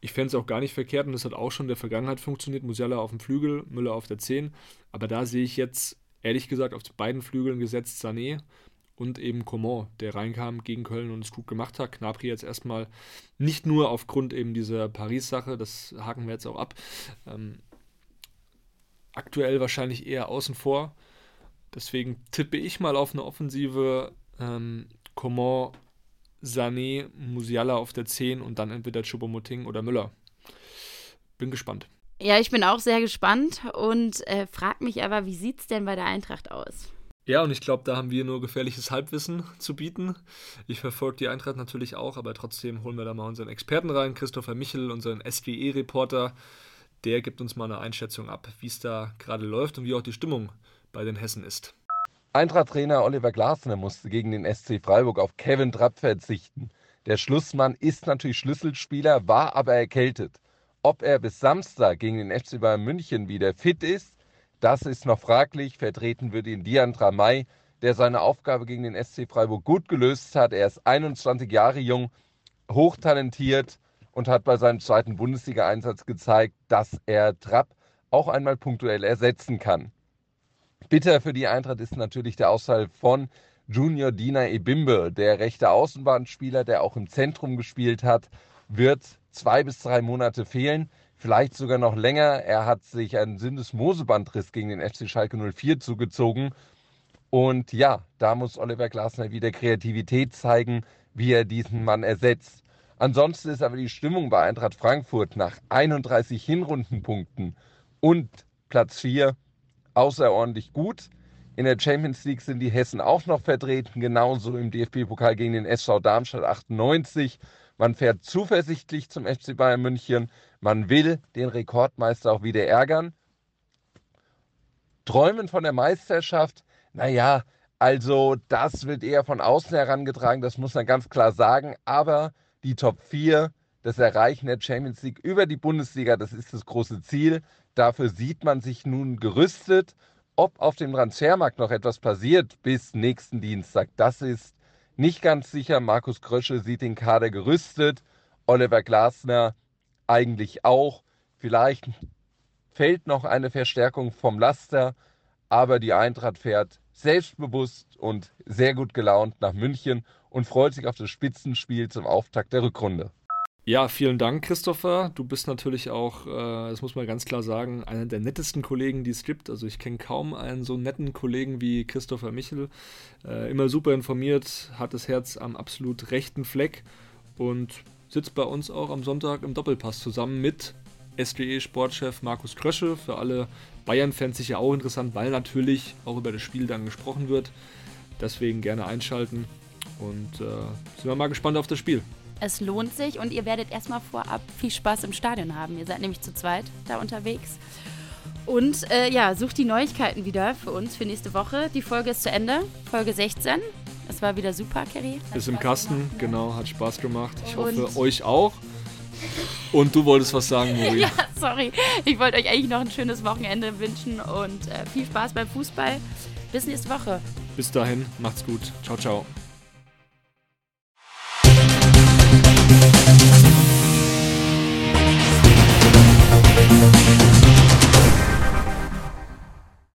Ich fände es auch gar nicht verkehrt und das hat auch schon in der Vergangenheit funktioniert. Musiala auf dem Flügel, Müller auf der 10. Aber da sehe ich jetzt, ehrlich gesagt, auf beiden Flügeln gesetzt Sané und eben Coman, der reinkam gegen Köln und es gut gemacht hat. Knapri jetzt erstmal nicht nur aufgrund eben dieser Paris-Sache, das haken wir jetzt auch ab. Ähm, aktuell wahrscheinlich eher außen vor. Deswegen tippe ich mal auf eine Offensive. Ähm, Coman Sané, Musiala auf der 10 und dann entweder Choupo-Moting oder Müller. Bin gespannt. Ja, ich bin auch sehr gespannt und äh, frag mich aber, wie sieht es denn bei der Eintracht aus? Ja, und ich glaube, da haben wir nur gefährliches Halbwissen zu bieten. Ich verfolge die Eintracht natürlich auch, aber trotzdem holen wir da mal unseren Experten rein, Christopher Michel, unseren SWE-Reporter. Der gibt uns mal eine Einschätzung ab, wie es da gerade läuft und wie auch die Stimmung bei den Hessen ist. Eintracht-Trainer Oliver Glasner musste gegen den SC Freiburg auf Kevin Trapp verzichten. Der Schlussmann ist natürlich Schlüsselspieler, war aber erkältet. Ob er bis Samstag gegen den FC Bayern München wieder fit ist, das ist noch fraglich. Vertreten wird ihn Dian Tramay, der seine Aufgabe gegen den SC Freiburg gut gelöst hat. Er ist 21 Jahre jung, hochtalentiert und hat bei seinem zweiten Bundesliga-Einsatz gezeigt, dass er Trapp auch einmal punktuell ersetzen kann. Bitter für die Eintracht ist natürlich der Ausfall von Junior Dina Ebimbe, der rechte Außenbahnspieler, der auch im Zentrum gespielt hat, wird zwei bis drei Monate fehlen, vielleicht sogar noch länger. Er hat sich einen Sinnesmosebandriss gegen den FC Schalke 04 zugezogen. Und ja, da muss Oliver Glasner wieder Kreativität zeigen, wie er diesen Mann ersetzt. Ansonsten ist aber die Stimmung bei Eintracht Frankfurt nach 31 Hinrundenpunkten und Platz 4 außerordentlich gut. In der Champions League sind die Hessen auch noch vertreten, genauso im DFB-Pokal gegen den SV Darmstadt 98. Man fährt zuversichtlich zum FC Bayern München. Man will den Rekordmeister auch wieder ärgern. Träumen von der Meisterschaft, naja, also das wird eher von außen herangetragen, das muss man ganz klar sagen. Aber die Top 4, das Erreichen der Champions League über die Bundesliga, das ist das große Ziel. Dafür sieht man sich nun gerüstet. Ob auf dem Transfermarkt noch etwas passiert bis nächsten Dienstag, das ist nicht ganz sicher. Markus Krösche sieht den Kader gerüstet. Oliver Glasner eigentlich auch. Vielleicht fällt noch eine Verstärkung vom Laster, aber die Eintracht fährt selbstbewusst und sehr gut gelaunt nach München und freut sich auf das Spitzenspiel zum Auftakt der Rückrunde. Ja, vielen Dank, Christopher. Du bist natürlich auch, äh, das muss man ganz klar sagen, einer der nettesten Kollegen, die es gibt. Also ich kenne kaum einen so netten Kollegen wie Christopher Michel. Äh, immer super informiert, hat das Herz am absolut rechten Fleck und sitzt bei uns auch am Sonntag im Doppelpass zusammen mit SGE-Sportchef Markus Krösche. Für alle Bayern-Fans sicher auch interessant, weil natürlich auch über das Spiel dann gesprochen wird. Deswegen gerne einschalten und äh, sind wir mal gespannt auf das Spiel. Es lohnt sich und ihr werdet erstmal vorab viel Spaß im Stadion haben. Ihr seid nämlich zu zweit da unterwegs. Und äh, ja, sucht die Neuigkeiten wieder für uns für nächste Woche. Die Folge ist zu Ende, Folge 16. Es war wieder super, Kerry. Ist im Kasten, gemacht, genau, hat Spaß gemacht. Ich und hoffe, euch auch. Und du wolltest was sagen, Mori. Ja, sorry. Ich wollte euch eigentlich noch ein schönes Wochenende wünschen und äh, viel Spaß beim Fußball. Bis nächste Woche. Bis dahin, macht's gut. Ciao, ciao. Musik